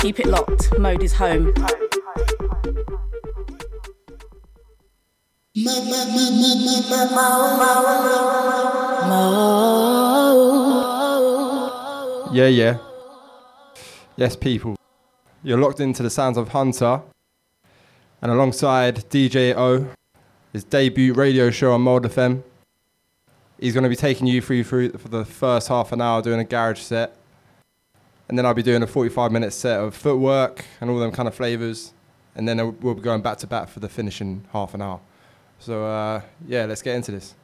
Keep it locked, Mode is home. Yeah, yeah. Yes, people. You're locked into the sounds of Hunter. And alongside DJ O, his debut radio show on Mode FM. He's going to be taking you through, through for the first half an hour doing a garage set. And then I'll be doing a 45 minute set of footwork and all them kind of flavors. And then we'll be going back to back for the finishing half an hour. So, uh, yeah, let's get into this.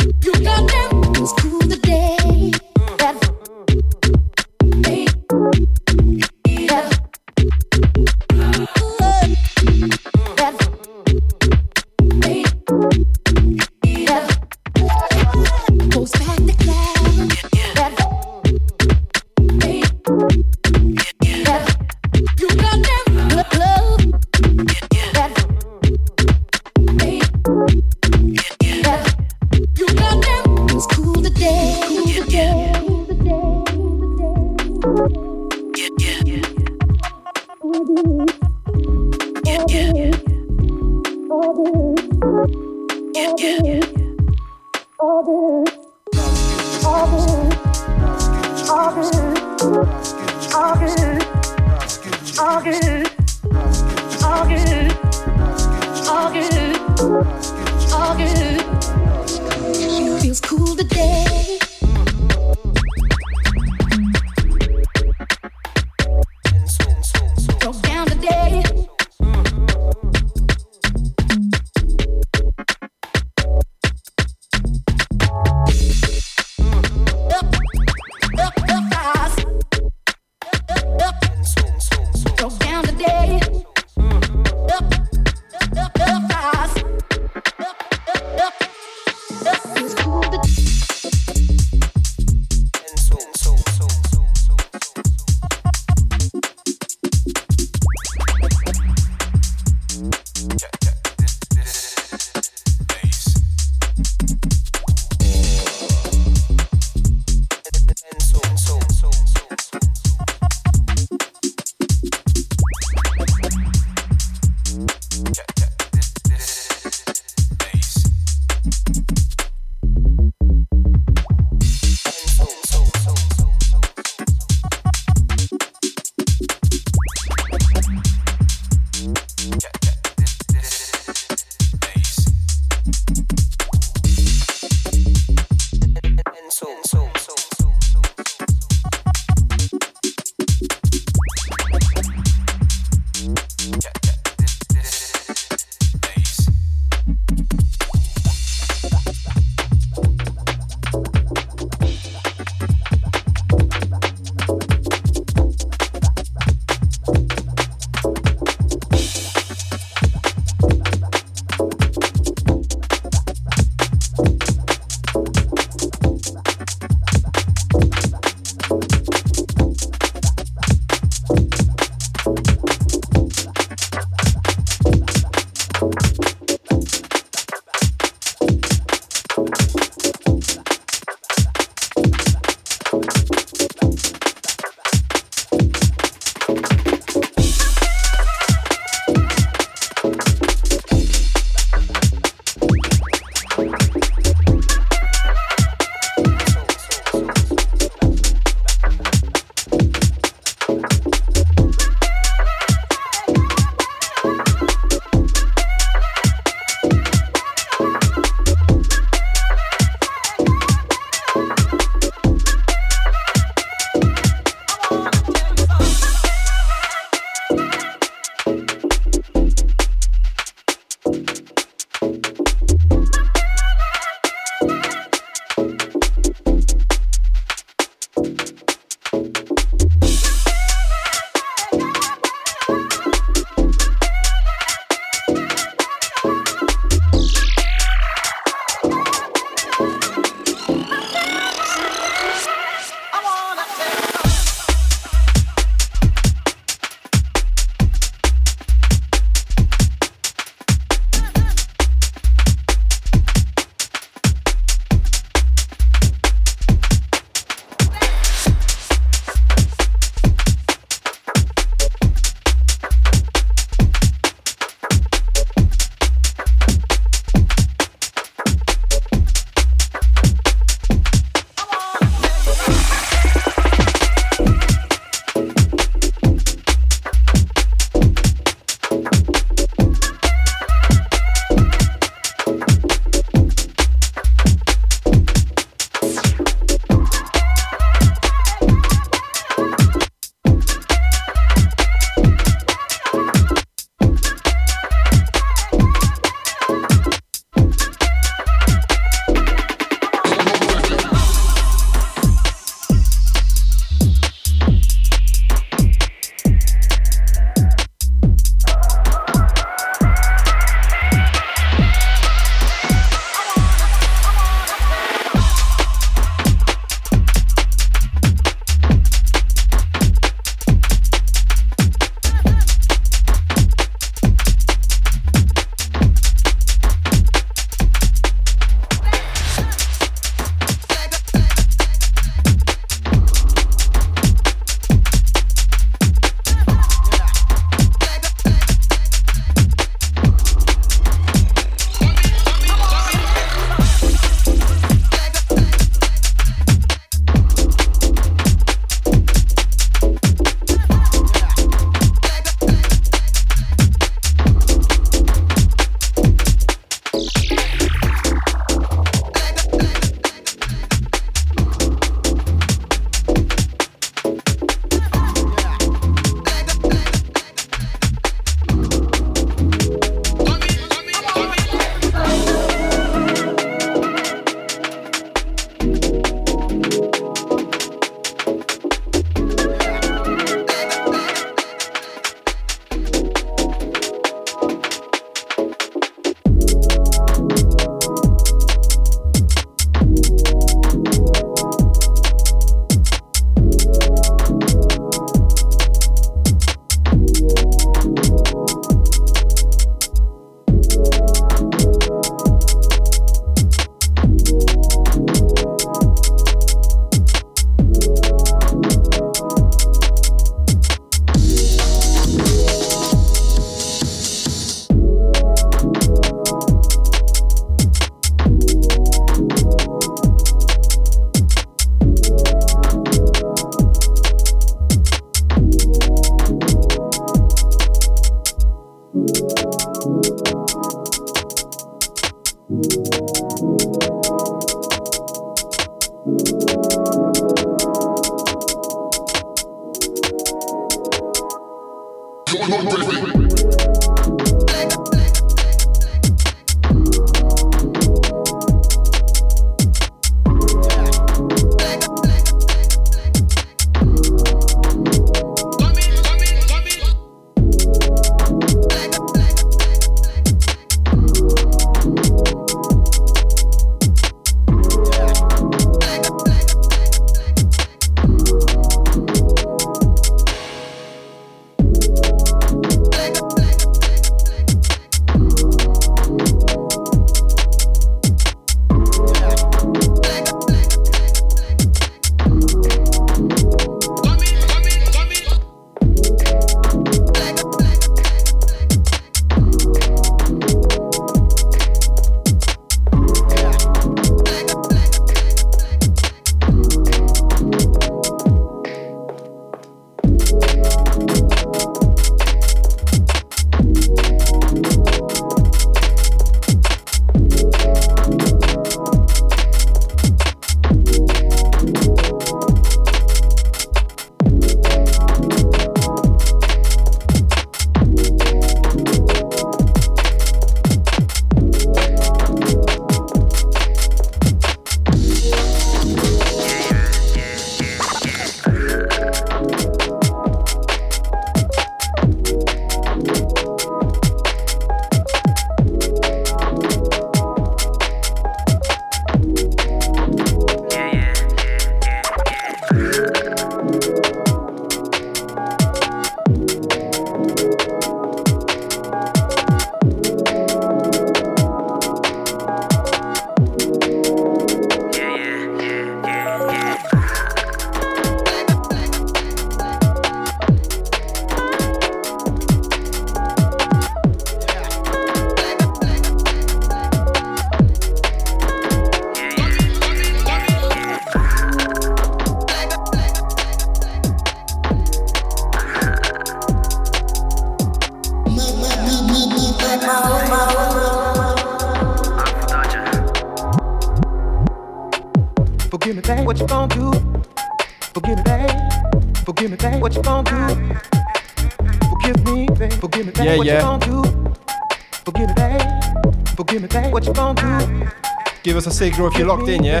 original if you're locked in, yeah?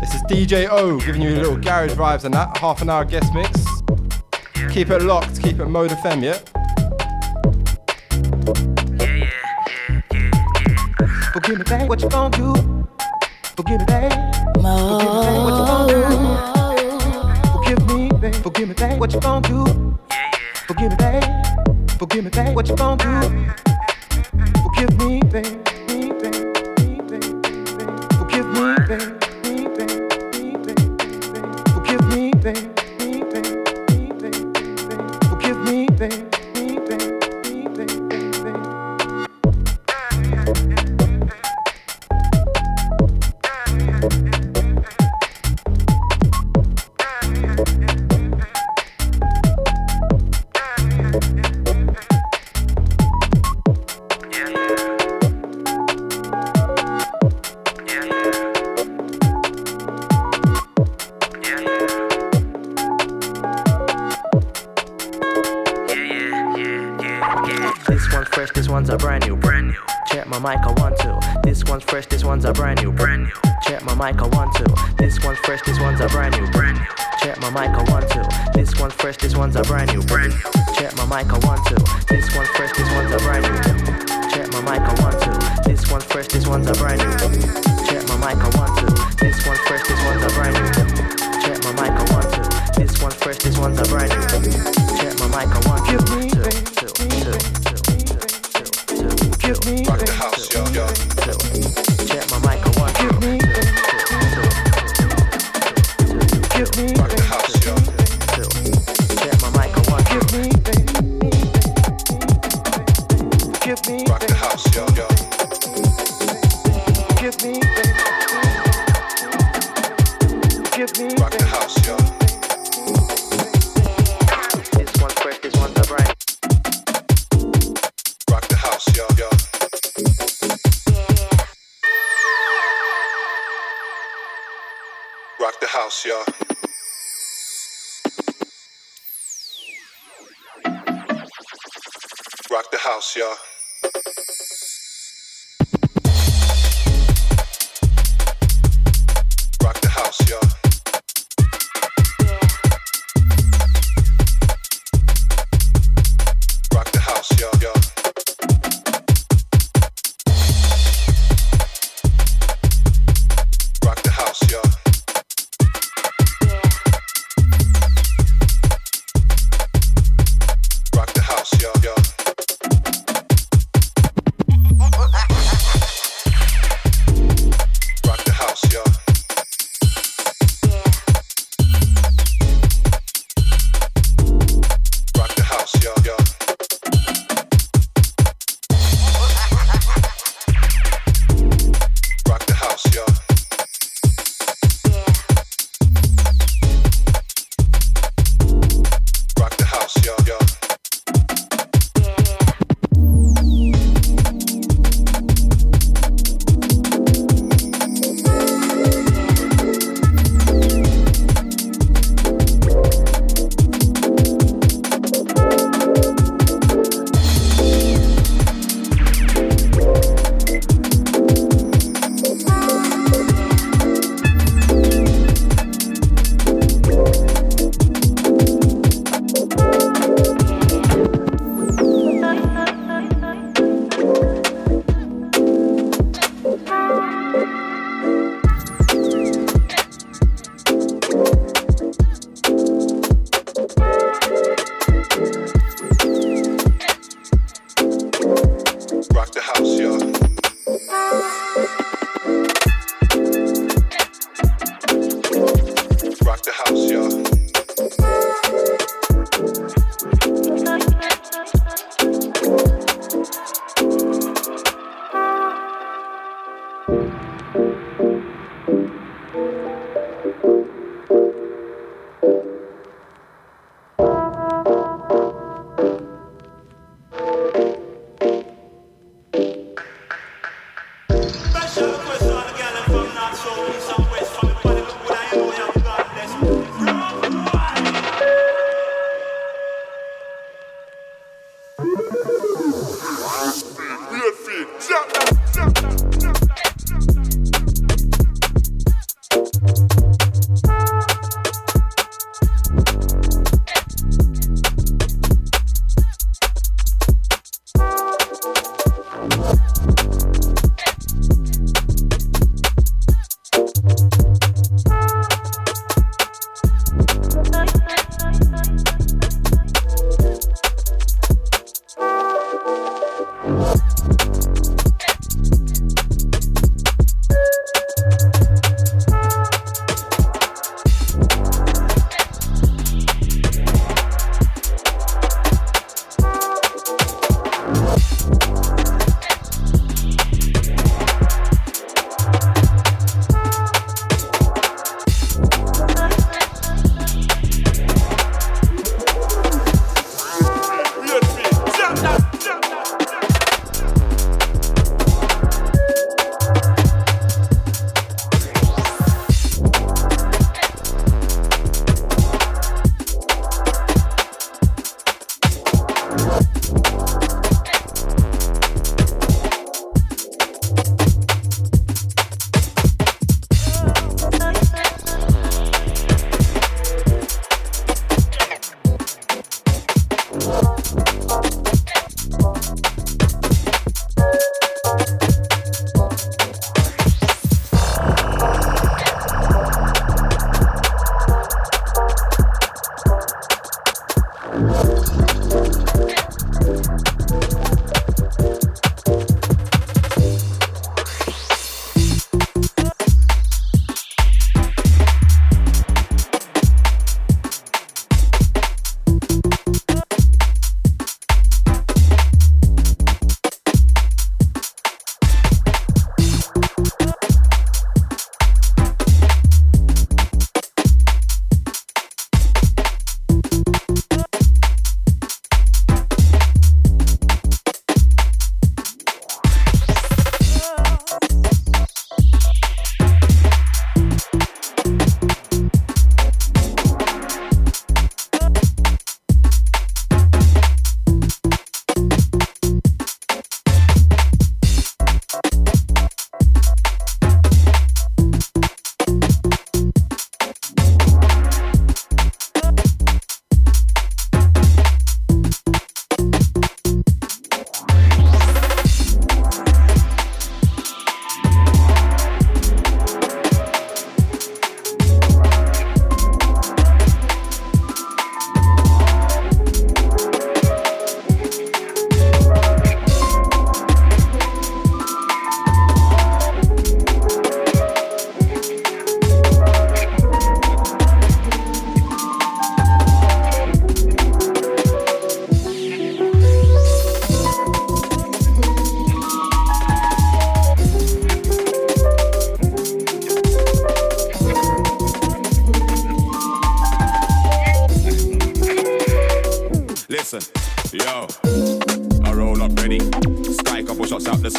This is DJ O giving you little garage vibes and that. Half an hour guest mix. Keep it locked, keep it Mode FM, yeah? Give me back what you gon' do. mic, I want to. This one's fresh, this one's a brand new, brand new. Check my mic, I want to. This one's fresh, this one's a brand new, brand new. Check my mic, I want to.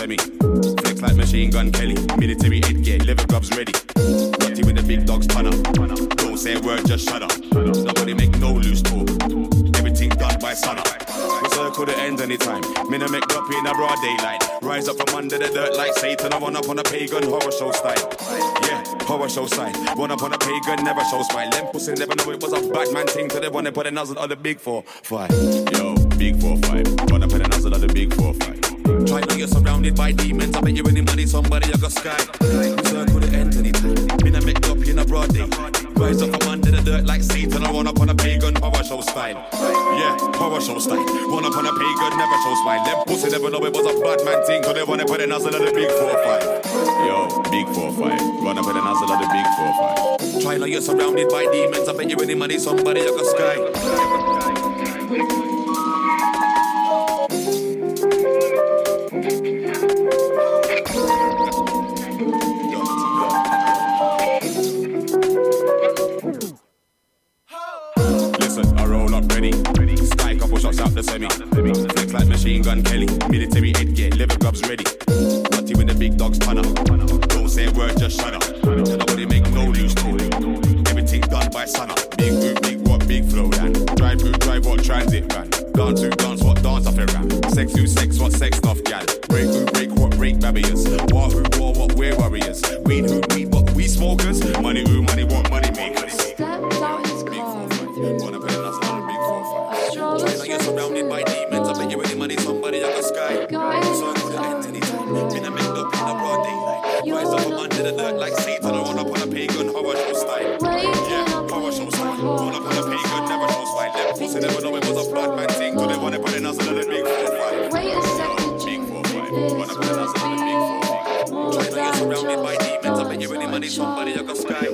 Semi. Flex like machine gun Kelly. Military headgear, leather gloves ready. Dirty with the big dogs ton up. Don't say a word, just shut up. Nobody make no loose talk. Everything done by sun up. We circle the ends anytime. Me no make up in a broad daylight. Rise up from under the dirt like Satan. I run up on a pagan horror show style. Yeah, horror show style. Run up on a pagan, never show smile. Them pussy never know it was a bad man thing. To the one that put on the big four, five. Yo, big four, five. Run a nozzle on the big four, five. Try know you're surrounded by demons. I bet you any money, somebody I got sky. Circle the ends anytime. Me no make up in a broad day. Rise up from under the dirt like Satan. I run up on a pagan power show style. Yeah, power show style. Run up on a pagan, never show smile. Them pussy never know it was a bad man thing. So they wanna put a nozzle on the big four, five. Yo, big four, five. Run up on a nozzle on the big four, five. Try know you're surrounded by demons. I bet you any money, somebody I got sky. The semi. Flex like machine gun Kelly. Military headgear, liver gloves ready. Dirty with the big dogs up. Don't say a word, just shut up. Nobody make no loose talk. Everything done by sun up. Big boot, big what, big Flowdan. Drive boot, drive what, transit van. Dance who dance what, dance off it ram. Sex who sex what, sex off gal. Break who break what, break barriers. War who war what, we're warriors. Weed who weed what, we smokers. Money who money what, somebody I got sky.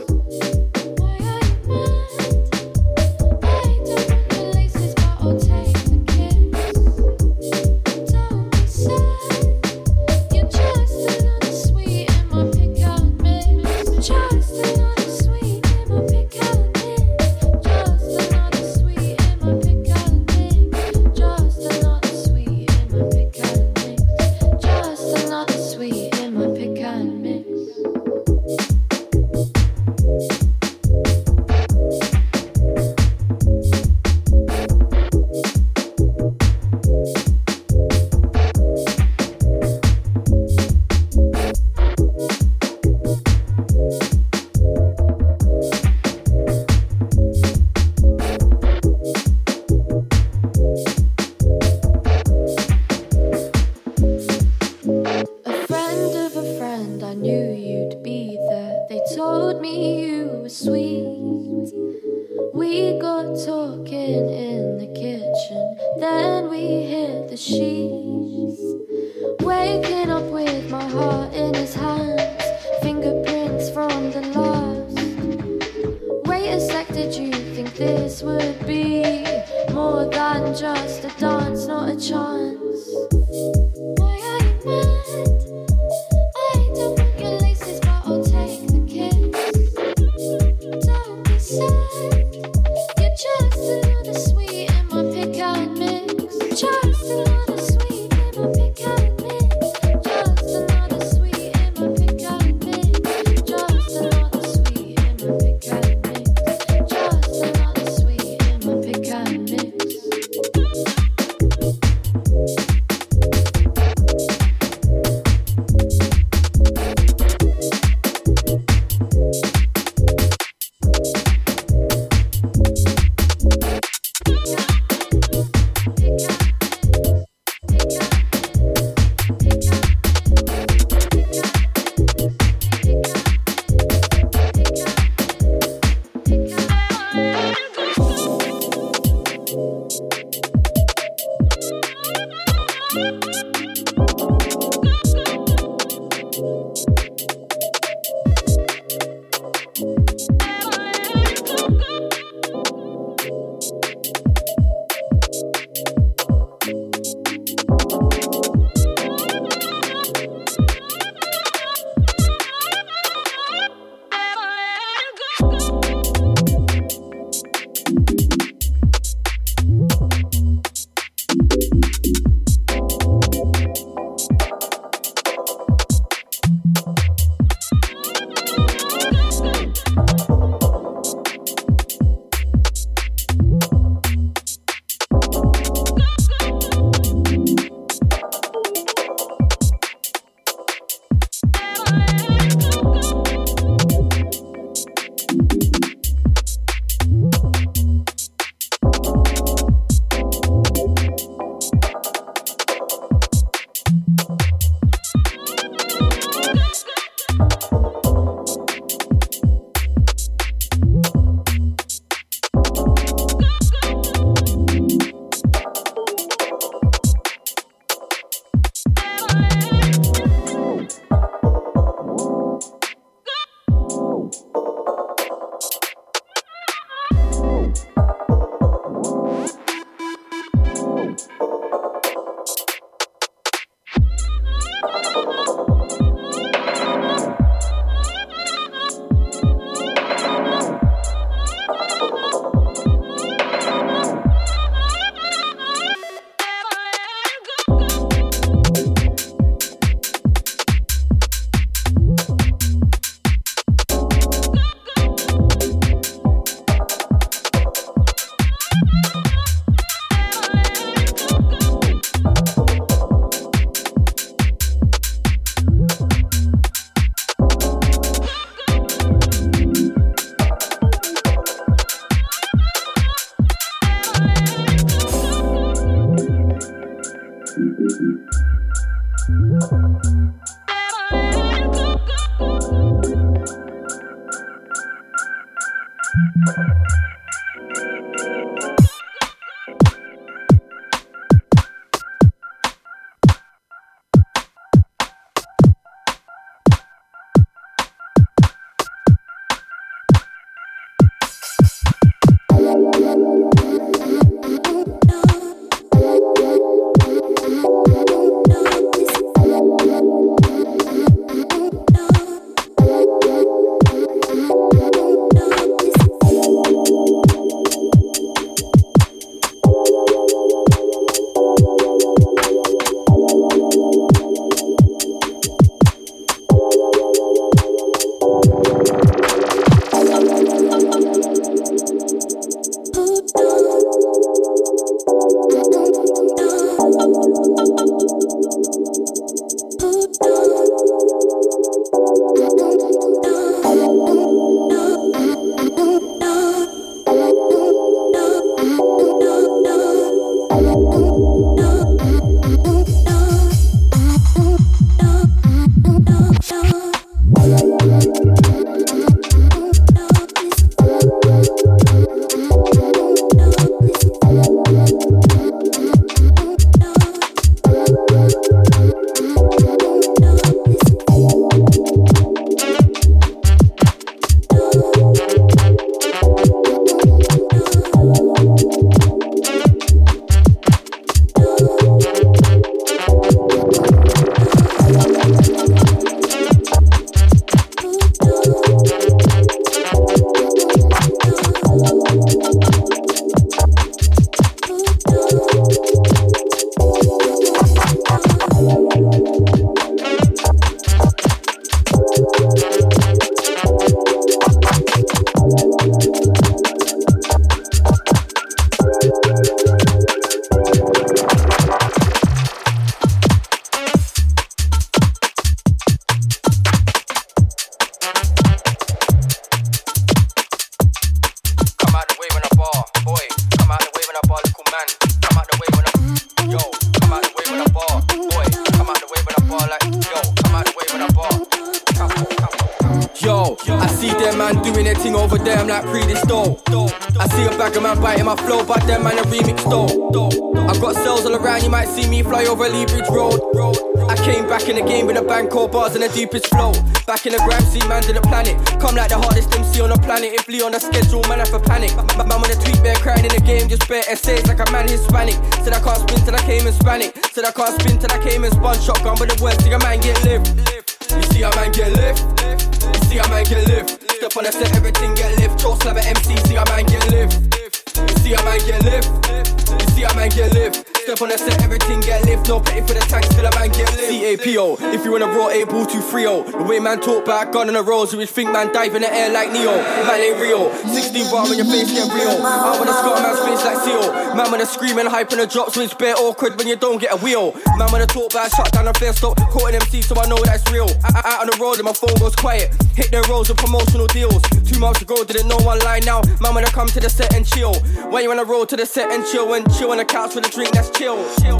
Gun on the rolls, you would think man dive in the air like Neo. Man ain't real. 16 bar when your face get real. I wanna scar man's face like Seal. Man wanna scream and hype in the drop, so it's bare awkward when you don't get a wheel. Man wanna talk back, shut down the fair stop. Caught an MC, so I know that's real. I- out on the road and my phone goes quiet. Hit their rolls with promotional deals. Two months ago, didn't know one line now. Man wanna come to the set and chill. When you wanna roll to the set and chill and chill on the couch with a drink that's chill. chill.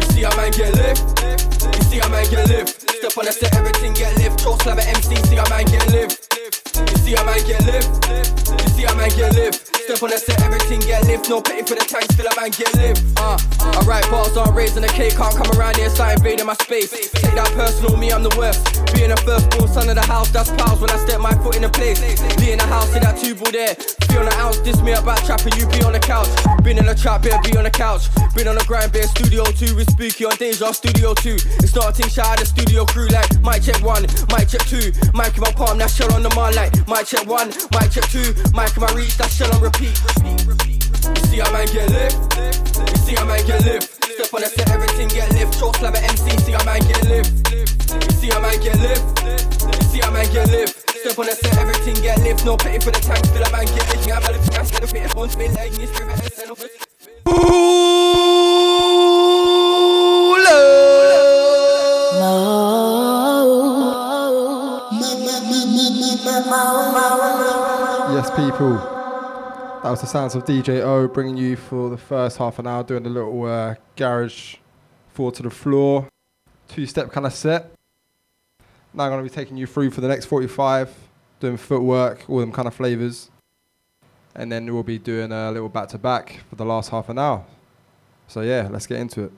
You see a man get lift. You see a man get lift. Step on the set, everything get lift. Choke slam at MC, see a man get lift. You see a man get lift. You see a man get lift. Step on the set, everything get lift. No pay for the tank, still a man get lift. Uh, I write bars on raising the cake, can't come around here, start invading my space. Take that personal, me, I'm the worst. Being a firstborn son of the house, that's pals when I step my foot in the place. Be in the house, see that two ball there. Feel on the ounce, diss me about trapping, you be on the couch. Been in the trap, better be on the couch. Been on the grind, beer studio two with spooky on Deja Studio two. Starting shout out the studio crew like mic check one, mic check two, mic in my palm, that shell on the man like mic check one, mic check two, mic in my reach, that shell on repeat. You see a man get lift, you see a man get lift. Step on the set, everything get lift. Choke slam at MC, see a man get lift. You see a man get lift, you see a man get lift. Step on the set, everything get lift. No pay for the tank, still a man get lift. I'm a I'm gonna fit on spin like this, spirit and people. That was the sounds of DJ O bringing you for the first half an hour, doing a little uh, garage four to the floor, two step kind of set. Now I'm going to be taking you through for the next 45, doing footwork, all them kind of flavors. And then we'll be doing a little back to back for the last half an hour. So, yeah, let's get into it.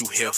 you here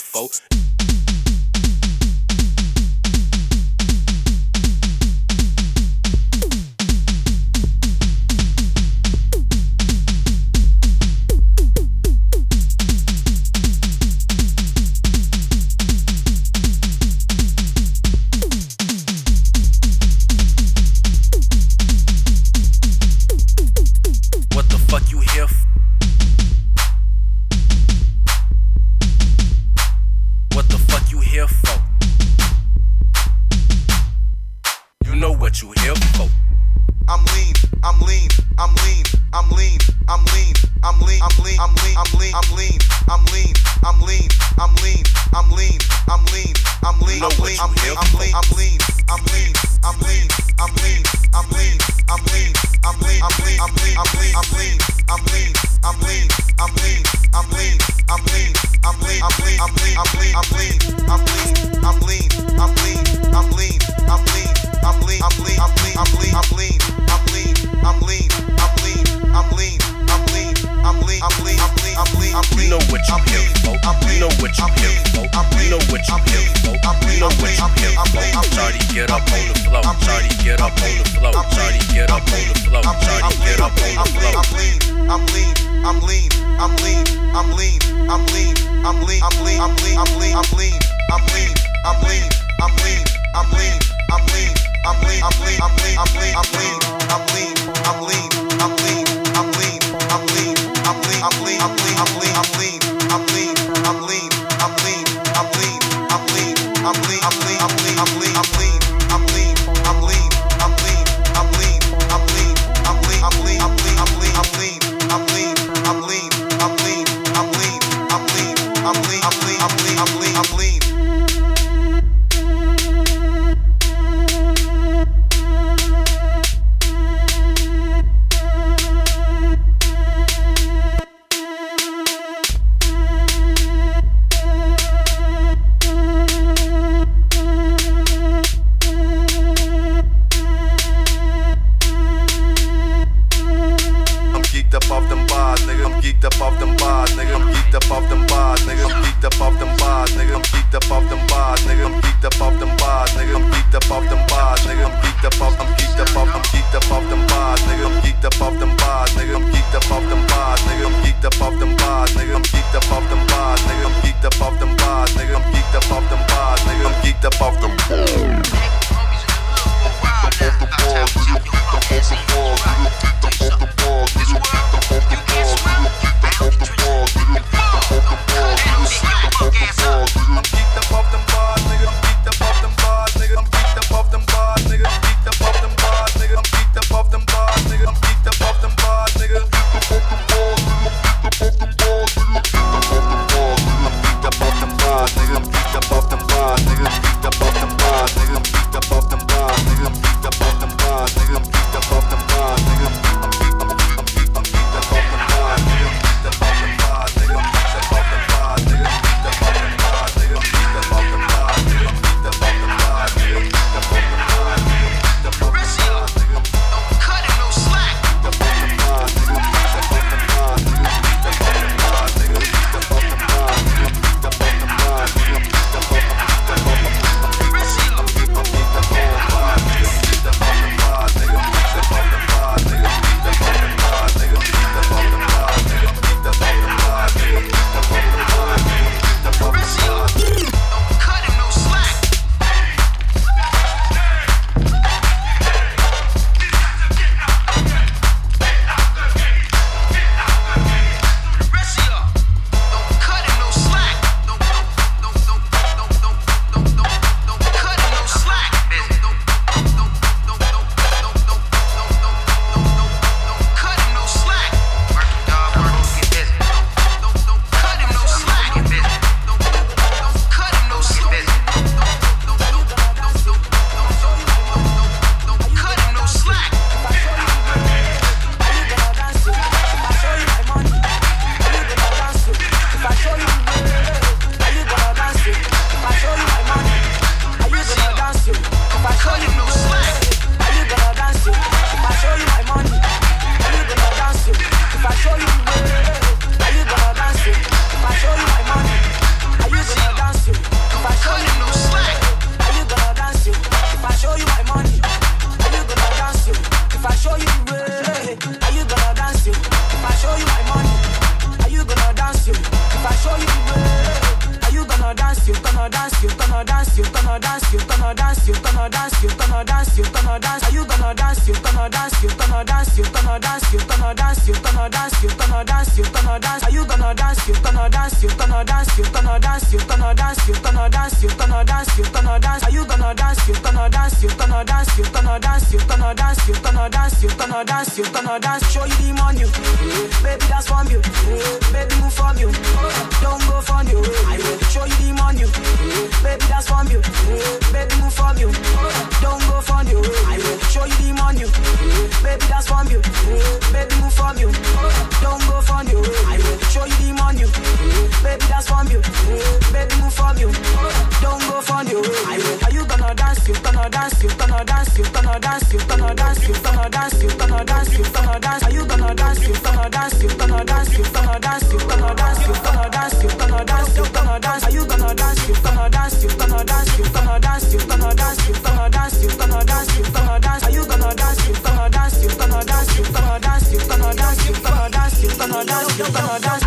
Are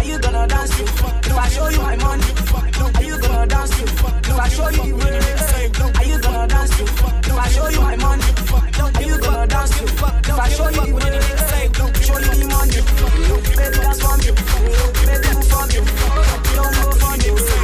you gonna dance to? Do I show you my money? Are you gonna dance to? Do I show you the way? Are you gonna dance to? Do I show you my money? Are you gonna dance to? Do I show you the way? Show you money. Baby, that's from you. Baby, move from you. Don't go from you.